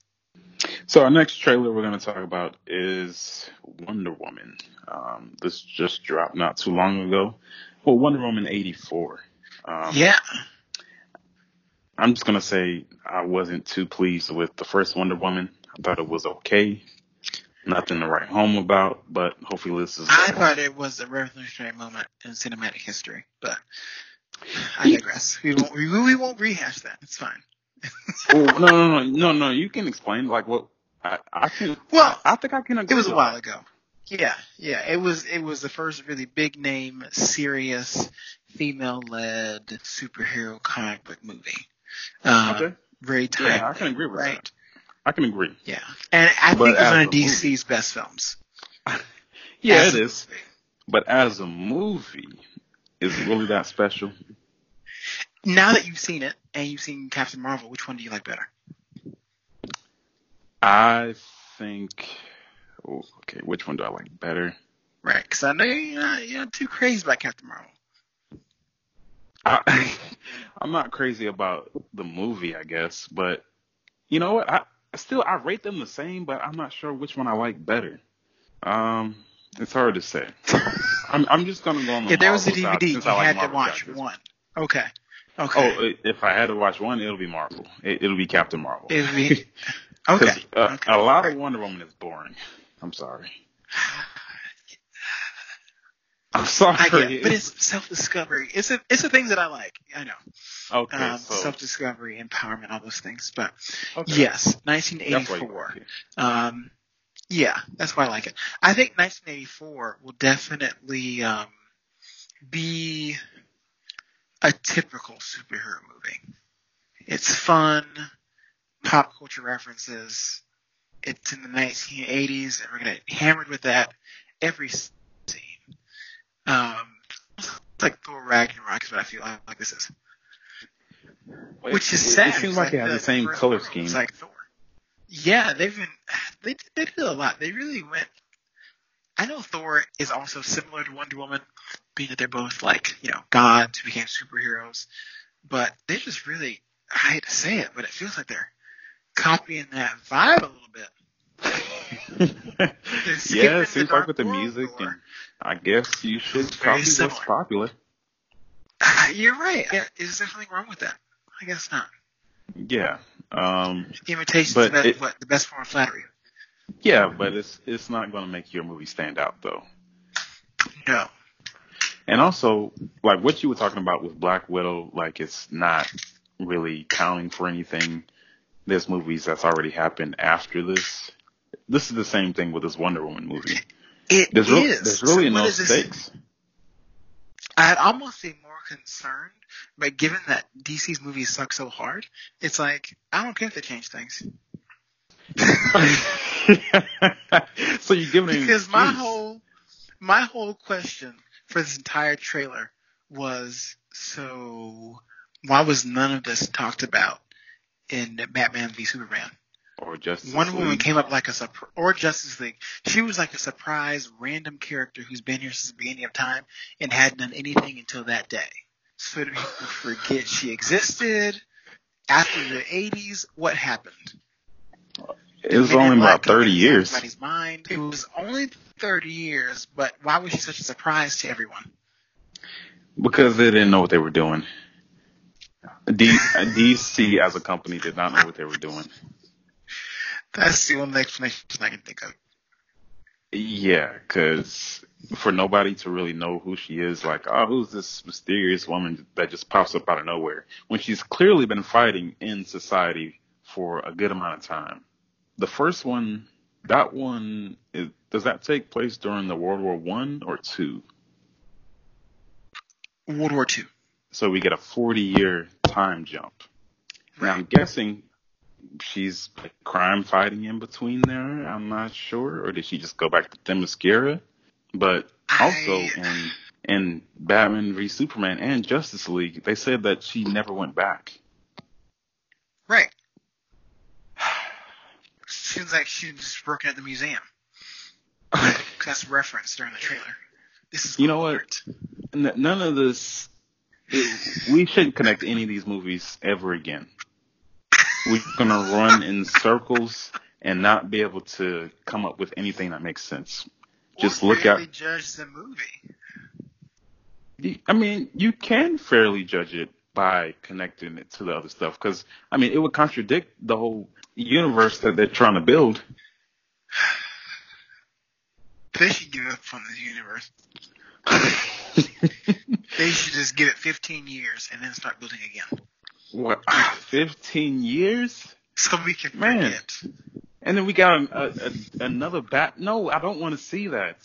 So our next trailer we're going to talk about is Wonder Woman. Um, this just dropped not too long ago. Well, Wonder Woman '84. Um, Yeah. I'm just going to say I wasn't too pleased with the first Wonder Woman. I thought it was okay. Nothing to write home about, but hopefully this is. I thought it was a revolutionary moment in cinematic history, but I digress. We won't, we, we won't rehash that. It's fine. Oh, no, no, no, no, no. You can explain like what I, I can. Well, I think I can agree. It was a while ago. Yeah, yeah. It was it was the first really big name, serious, female led superhero comic book movie. Um, Okay. Very timely. Yeah, I can agree with right? that. I can agree. Yeah. And I But think it's one of DC's best films. Yeah, As it is. But as a movie, is it really that special? Now that you've seen it and you've seen Captain Marvel, which one do you like better? I think. Oh, okay, which one do I like better? Right? Because I know you're not, you're not too crazy about Captain Marvel. I, I'm not crazy about the movie, I guess, but you know what? I still I rate them the same, but I'm not sure which one I like better. Um, it's hard to say. I'm I'm just gonna go on the If there was a DVD, you I like had to watch characters. one. Okay. Okay. Oh, if I had to watch one, it'll be Marvel. It, it'll be Captain Marvel. It would be- okay. uh, okay. A lot of Wonder Woman is boring. I'm sorry. I'm sorry. I get it, but it's self discovery. It's a, it's the things that I like. I know. okay. Um, so, self discovery, empowerment, all those things. But okay. yes, That's why you 1984. Um, yeah, that's why I like it. I think 1984 will definitely um, be a typical superhero movie. It's fun, pop culture references. It's in the 1980s, and we're gonna get hammered with that every scene. Um, it's like Thor Ragnarok is what I feel like, like this is, Wait, which is it- sad. It seems like it has the same color scheme. like Thor. Yeah, they've been they they did a lot. They really went. I know Thor is also similar to Wonder Woman, being that they're both like you know gods who became superheroes, but they just really I hate to say it, but it feels like they're copying that vibe a little bit. yeah, it seems like with the music, or- and I guess you should copy what's popular. Ah, You're right. Yeah, Is there something wrong with that? I guess not. Yeah, um, Imitation is the, what the best form of flattery. yeah, but it's it's not going to make your movie stand out though. No. And also, like what you were talking about with Black Widow, like it's not really counting for anything. There's movies that's already happened after this. This is the same thing with this Wonder Woman movie. It There's, is. there's really So no stakes. I'd almost be more concerned, but given that DC's movies suck so hard, it's like I don't care if they change things so you're giving it an because my excuse. whole my whole question for this entire trailer was so why was none of this talked about in Batman v Superman? or Justice Wonder Woman came up like a surprise, or Justice League. She was like a surprise, random character who's been here since the beginning of time and hadn't done anything until that day. So do people forget she existed? After the 80s, what happened? It was only about 30 years. Everybody's mind. It was only 30 years, but why was she such a surprise to everyone? Because they didn't know what they were doing. D- DC as a company did not know what they were doing. That's the only explanation I can think of. Yeah, because for nobody to really know who she is, like, oh, who's this mysterious woman that just pops up out of nowhere? When she's clearly been fighting in society for a good amount of time. The first one, that one, is, does that take place during the World War One or two? World War Two. So we get a 40 year time jump. Now I'm guessing she's like crime fighting in between there. I'm not sure, or did she just go back to Themyscira? But also I- in in Batman v Superman and Justice League, they said that she never went back. Right. Seems like she just broke at the museum. that's referenced during the trailer. This is You know what? N- none of this. It, we shouldn't connect any of these movies ever again. We're gonna run in circles and not be able to come up with anything that makes sense. Just look at. judge the movie. I mean, you can fairly judge it by connecting it to the other stuff, because I mean, it would contradict the whole universe that they're trying to build. They should give up on this universe. They should just give it 15 years and then start building again. what? Fifteen years? So we can Man. forget. And then we got a, a, another bat. No, I don't want to see that.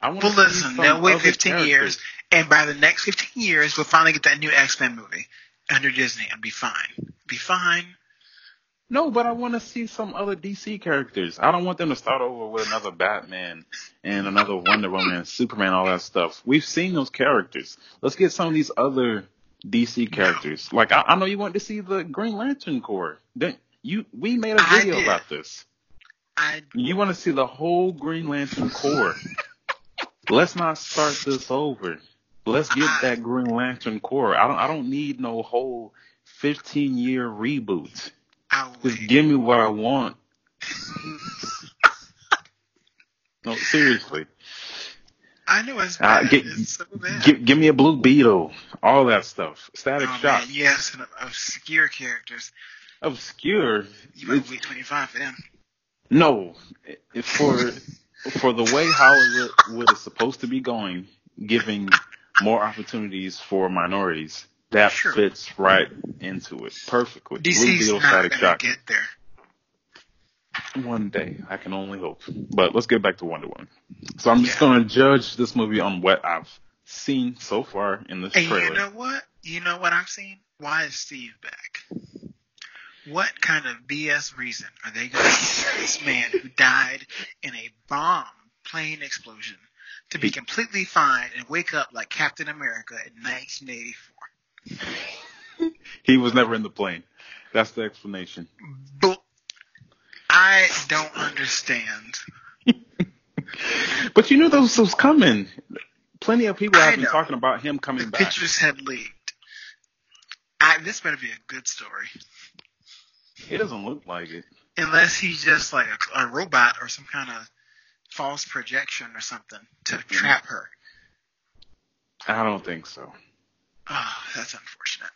I want Well, to listen, they'll wait 15 characters. years, and by the next 15 years, we'll finally get that new X-Men movie under Disney and be fine. Be fine. No, but I want to see some other DC characters. I don't want them to start over with another Batman and another Wonder Woman and Superman, all that stuff. We've seen those characters. Let's get some of these other DC characters. Like I, I know you want to see the Green Lantern Corps. Then you, we made a video about this. I You want to see the whole Green Lantern Corps. Let's not start this over. Let's get that Green Lantern Corps. I don't I don't need no whole 15 year reboot. Just give me what I want. no, seriously. I know it's Uh, bad. get- it's so bad. Give, give me a Blue Beetle. All that stuff. Static oh, Shock. man, yes, and obscure characters. Obscure. You might wait 25 for them. No, for for the way Hollywood is supposed to be going, giving more opportunities for minorities, that Sure. fits right into it perfectly. DC's not gonna get there. One day, I can only hope. But let's get back to Wonder Woman. So I'm just Yeah. going to judge this movie on what I've seen so far in this And trailer. you know what? You know what I've seen? Why is Steve back? What kind of BS reason are they going to use this man who died in a bomb plane explosion to be completely fine and wake up like Captain America in 1984? he was never in the plane. That's the explanation. But I don't understand. But you knew those was coming. Plenty of people have been talking about him coming The back. pictures had leaked. I, this better be a good story. It doesn't look like it. Unless he's just like a, a robot or some kind of false projection or something to mm-hmm. trap her. I don't think so. Oh, that's unfortunate.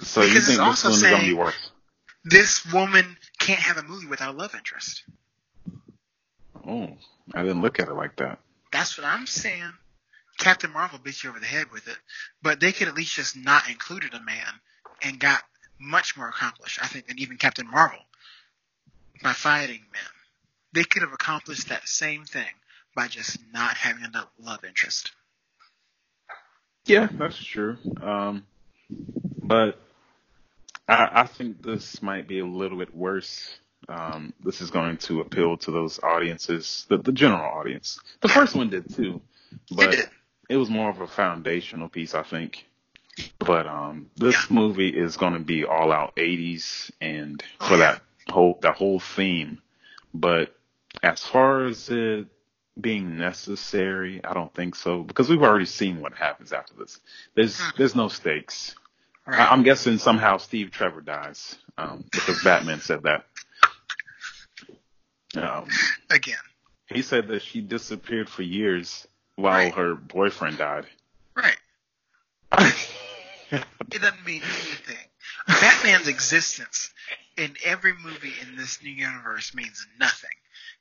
So you think this one is gonna be worse? This woman can't have a movie without a love interest. Oh, I didn't look at it like that. That's what I'm saying. Captain Marvel beat you over the head with it, but they could at least just not included a man and got much more accomplished, I think, than even Captain Marvel by fighting men. They could have accomplished that same thing by just not having a love interest. Yeah, that's true. Um, but I, I think this might be a little bit worse. Um, this is going to appeal to those audiences, the, the general audience. The first one did too, but did. it was more of a foundational piece, I think. But um, this movie is going to be all out 80s and for Oh, that whole that whole theme. But as far as it being necessary, I don't think so because we've already seen what happens after this. There's Hmm. there's no stakes. Right. I, I'm guessing somehow Steve Trevor dies um, because Batman said that. Um, Again. he said that she disappeared for years while Right. her boyfriend died. Right. It doesn't mean anything. Batman's existence in every movie in this new universe means nothing.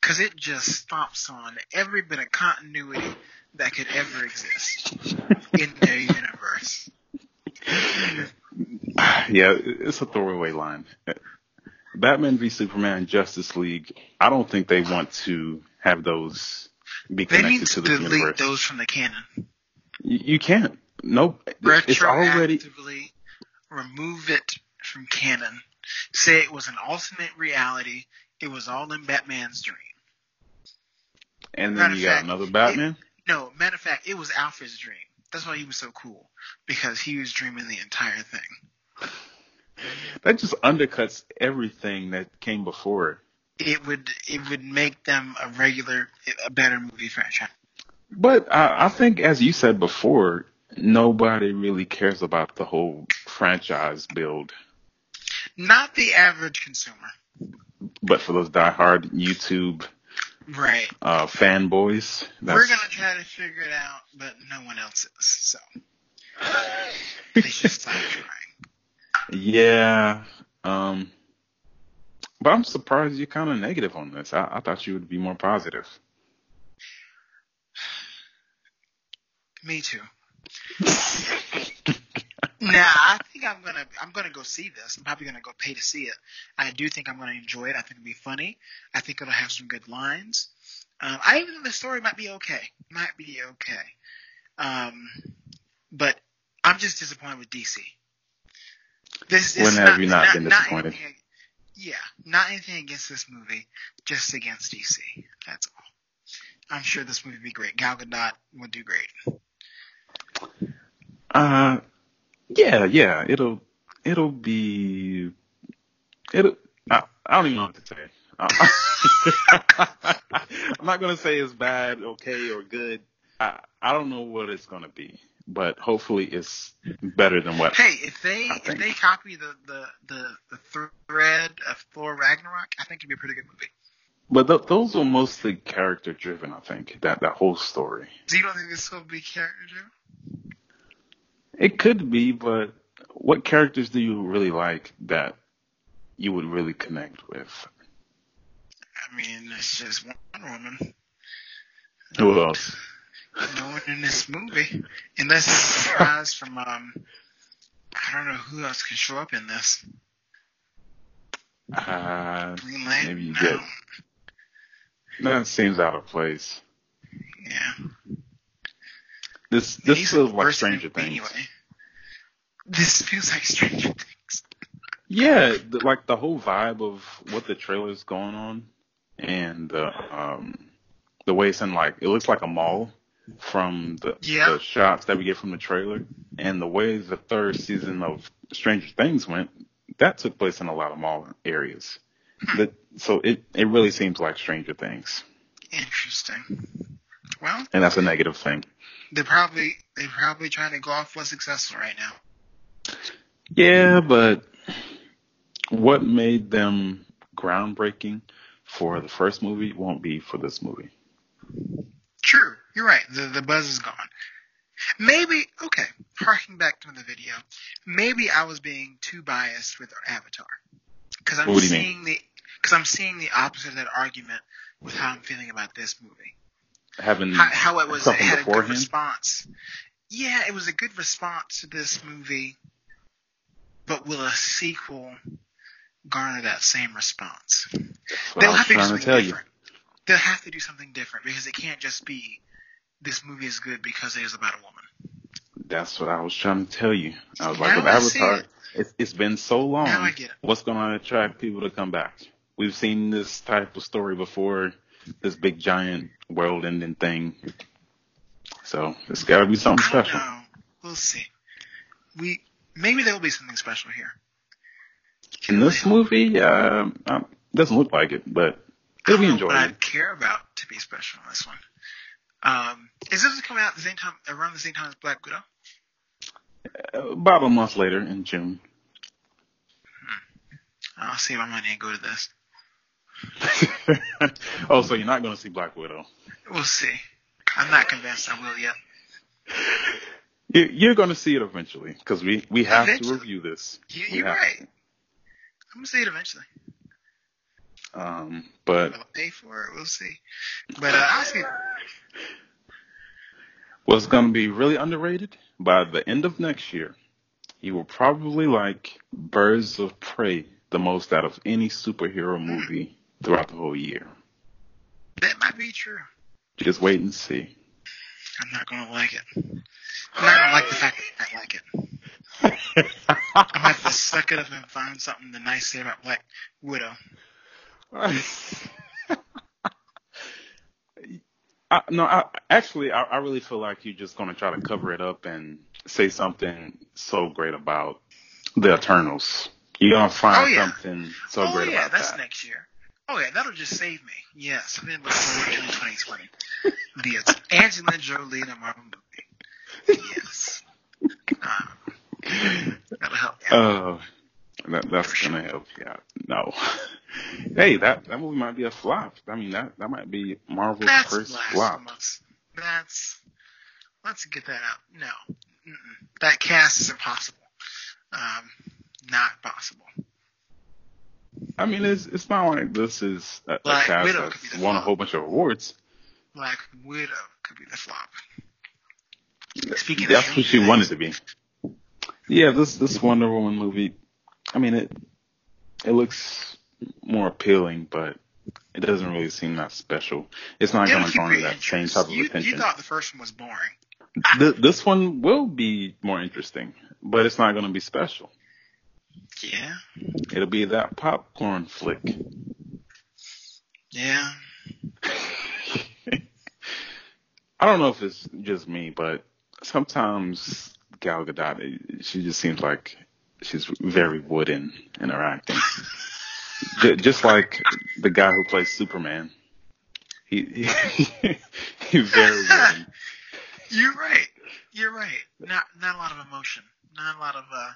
Because it just stomps on every bit of continuity that could ever exist in their universe. yeah, it's a throwaway line. Batman v Superman, Justice League. I don't think they want to have those be They connected need to to the delete universe. those from the canon. You, you can't nope. It's already remove it from canon. Say it was an alternate reality. It was all in Batman's dream. and then of you got fact, another Batman. No, matter of fact, it was Alfred's dream. That's why he was so cool because he was dreaming the entire thing. That just undercuts everything that came before it. It would it would make them a regular, a better movie franchise. But I, I think, as you said before, nobody really cares about the whole franchise build. Not the average consumer, But for those diehard YouTube right? uh, fanboys, We're gonna try to figure it out, but no one else is. So they should stop trying. yeah. Um, but I'm surprised you're kind of negative on this. I, I thought you would be more positive. Me too. Nah, I think I'm gonna I'm gonna go see this. I'm probably gonna go pay to see it. I do think I'm gonna enjoy it. I think it'll be funny. I think it'll have some good lines. Um, I even think the story might be okay. Might be okay. Um, but I'm just disappointed with DC. This When is have you not been not disappointed? anything- yeah, not anything against this movie, just against DC. That's all. I'm sure this movie would be great. Gal Gadot would do great. Uh, yeah, yeah. It'll it'll be it'll. I, I don't even know what to say. Uh, I'm not gonna say it's bad, okay, or good. I I don't know what it's gonna be, but hopefully it's better than what. Hey, if they if they copy the the the, the thread of Thor Ragnarok, I think it'd be a pretty good movie. But th- those are mostly character driven. I think that that whole story. So you don't think this will be character driven? It could be, but what characters do you really like that you would really connect with? I mean, it's just Wonder Woman. Who else? No one in this movie, unless it's a surprise from um. I don't know who else can show up in this. Uh, Green Lantern. Maybe you no. get- that seems out of place. Yeah. This this He's feels like Stranger Things. Anyway, this feels like Stranger Things. Yeah, the, like the whole vibe of what the trailer's going on, and the um the way it's in like it looks like a mall from the, Yeah. the shots that we get from the trailer, and the way the third season of Stranger Things went, that took place in a lot of mall areas. That so it it really seems like Stranger Things, Interesting. Well, and that's a negative thing. they're probably they're probably trying to go off what's successful right now. Yeah, but what made them groundbreaking for the first movie won't be for this movie. True, you're right. The the buzz is gone. Maybe okay. Harking back to the video, maybe I was being too biased with Avatar because I'm do mean? seeing the because I'm seeing the opposite of that argument with how I'm feeling about this movie. Having How, how it was it something had a good response. Yeah, it was a good response to this movie, but will a sequel garner that same response? They'll have to do trying to something tell you. different. They'll have to do something different because it can't just be this movie is good because it is about a woman. That's what I was trying to tell you. I was Now like, with Avatar, it. it's, it's been so long. Now I get it. What's going to attract people to come back? We've seen this type of story before, this big giant world-ending thing. So it's got to be something I special. know. We'll see. We maybe there will be something special here. In this movie, uh, uh, doesn't look like it, but it'll be I don't enjoyable. I'd care about to be special in this one. Um, is this coming out the same time, around the same time as Black Widow? About a month later in June. I'll save my money and go to this. oh, so you're not going to see Black Widow? We'll see. I'm not convinced I will yet. You- You're going to see it eventually because we we have Eventually. to review this. You, you're have right. I'm gonna see it eventually. to. Um, but Will pay for it? We'll see. But uh, I'll see. what's going to be really underrated by the end of next year, you will probably like Birds of Prey the most out of any superhero movie throughout the whole year. That might be true. Just wait and see. I'm not gonna like it. I'm not gonna like the fact that I like it. I'm gonna have to suck it up and find something to nice say about Black Widow. I, no, I, actually, I, I really feel like you're just going to try to cover it up and say something so great about the Eternals. You're going to find Oh, yeah. something so oh great yeah, about that's next year. Oh yeah, that'll just save me. Yes, I've been looking forward to 2020. The Angelina Jolie in a Marvel movie. Yes. Um, that'll help. me out. That, that's to help you out. No. hey, that, that movie might be a flop. I mean, that, that might be Marvel's That's first flop. blasphemous. That's let's get that out. No, Mm-mm. that cast is impossible. Um, not possible. I mean, it's it's not like this is a, a cast Widow could be that's the won a whole bunch of awards. Black Widow could be the flop. Speaking That's of what she wanted to be. Yeah, this this Wonder Woman movie. I mean, it it looks more appealing, but it doesn't really seem that special. It's not going to garner that same type of you, attention. You thought the first one was boring. Th- this one will be more interesting, but it's not going to be special. Yeah, It'll be that popcorn flick. yeah. I don't know if it's just me, but sometimes Gal Gadot, she just seems like she's very wooden in her acting. Just like the guy who plays Superman. He, he he's very wooden. You're right. You're right. Not not a lot of emotion. Not a lot of uh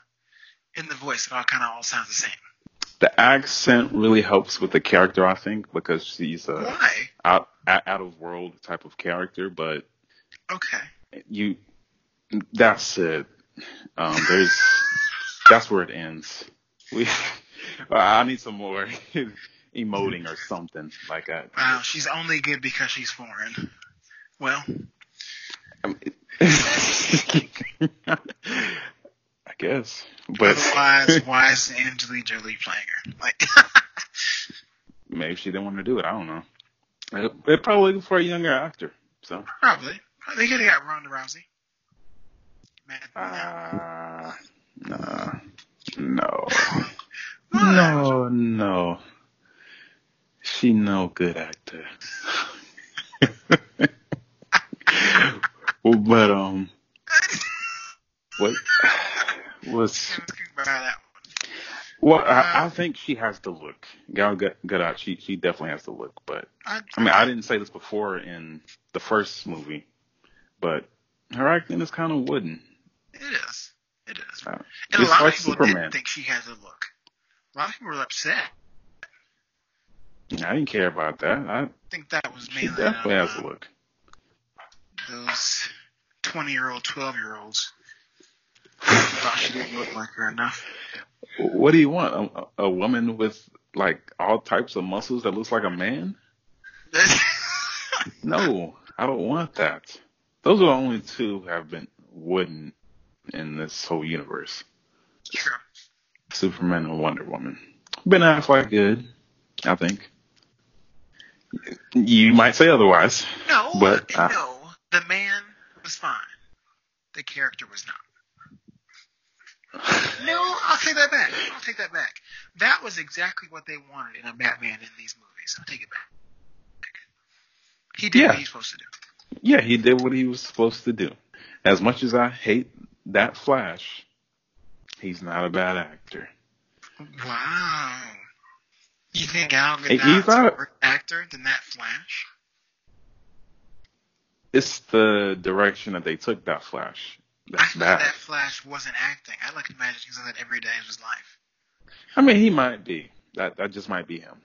in the voice. It all kind of all sounds the same. The accent really helps with the character, I think, because she's a Why? out out of world type of character. But Okay. you, that's it. Um, there's that's where it ends. We, I need some more emoting or something like that. Wow, she's only good because she's foreign. Well, I guess, but otherwise, why is Angelina Jolie playing her? Like, maybe she didn't want to do it. I don't know. They're probably looking for a younger actor. So, probably. They could have got Ronda Rousey. Man, uh, nah, no, Why? no, no. She no good actor. Well, but um, what was Let's get by that well? I, I think she has the look. Gal Gadot, she she definitely has the look. But one. I mean, I didn't say this before in the first movie, but her acting is kind of wooden. It is. It is. Uh, And a lot like of people Superman. didn't think she had the look. A lot of people were upset. I didn't care about that. I, think that was mainly. she definitely uh, has the look. those 20 year old, 12 year olds thought she didn't look like her enough. What do you want? A, a woman with like all types of muscles that looks like a man? No, I don't want that. Those are the only two who have been wooden in this whole universe. True. Superman and Wonder Woman. Ben Affleck good, I think. You might say otherwise. No, But, uh, no. The man was fine. The character was not. No, I'll take that back. I'll take that back. That was exactly what they wanted in a Batman in these movies. I'll take it back. He did Yeah. what he's supposed to do. Yeah, he did what he was supposed to do. As much as I hate that Flash, he's not a bad actor. Wow. You think Gal Hey, Gadot's he's not- a worse actor than that Flash? It's the direction that they took that Flash. I thought bad. that Flash wasn't acting. I like imagine he's like that every day of his life. I mean, he might be. That that just might be him.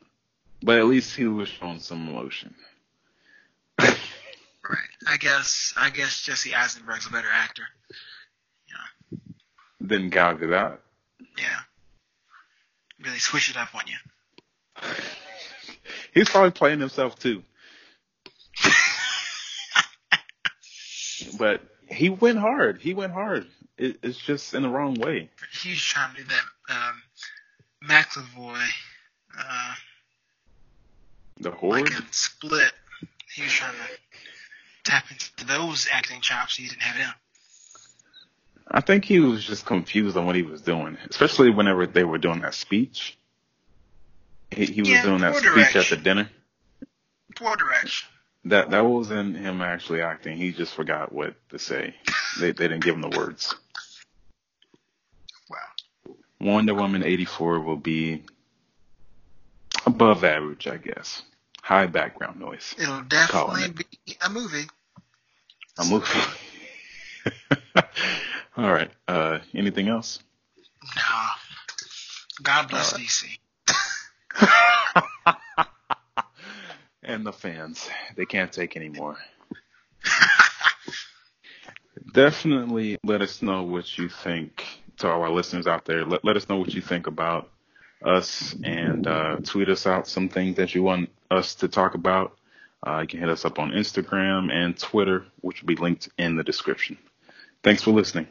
But at least he was showing some emotion. Right. I guess I guess Jesse Eisenberg's a better actor. Yeah. Than Gal Gadot. Yeah. Really switch it up on you. He's probably playing himself too. But he went hard. He went hard. It, it's just in the wrong way. He's trying to do that um McAvoy uh The horde. like in Split. He was trying to tap into those acting chops. He didn't have them. I think he was just confused on what he was doing, especially whenever they were doing that speech. He, he was Yeah, doing that speech at the dinner. Poor direction. That that wasn't him actually acting. He just forgot what to say. They they didn't give him the words. Wow. Wonder Woman 84 will be above average, I guess. High background noise. It'll definitely it. be a movie. A movie. All right. Uh, anything else? No. God bless right. DC. and the fans. They can't take anymore. Definitely let us know what you think to all our listeners out there. Let, let us know what you think about us and uh, tweet us out some things that you want us to talk about. Uh, you can hit us up on Instagram and Twitter, which will be linked in the description. Thanks for listening.